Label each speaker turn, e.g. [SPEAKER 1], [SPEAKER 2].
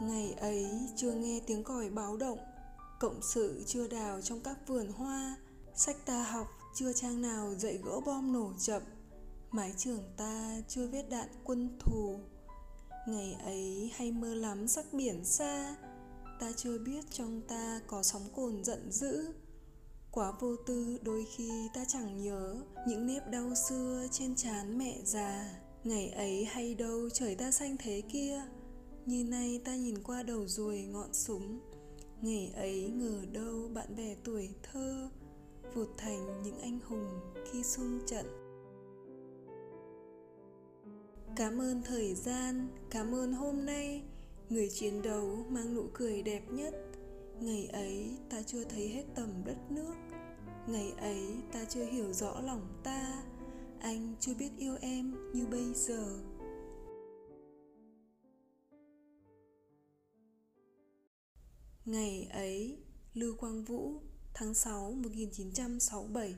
[SPEAKER 1] Ngày ấy chưa nghe tiếng còi báo động, Cộng sự chưa đào trong các vườn hoa, Sách ta học chưa trang nào dạy gỡ bom nổ chậm, Mái trường ta chưa vết đạn quân thù. Ngày ấy hay mơ lắm sắc biển xa, Ta chưa biết trong ta có sóng cồn giận dữ. Quá vô tư đôi khi ta chẳng nhớ Những nếp đau xưa trên trán mẹ già. Ngày ấy hay đâu trời ta xanh thế kia như nay ta nhìn qua đầu ruồi ngọn súng. Ngày ấy ngờ đâu bạn bè tuổi thơ Vụt thành những anh hùng khi xung trận. Cảm ơn thời gian, cảm ơn hôm nay Người chiến đấu mang nụ cười đẹp nhất. Ngày ấy ta chưa thấy hết tầm đất nước. Ngày ấy ta chưa hiểu rõ lòng ta. Anh chưa biết yêu em như bây giờ. Ngày ấy, Lưu Quang Vũ, tháng 6 1967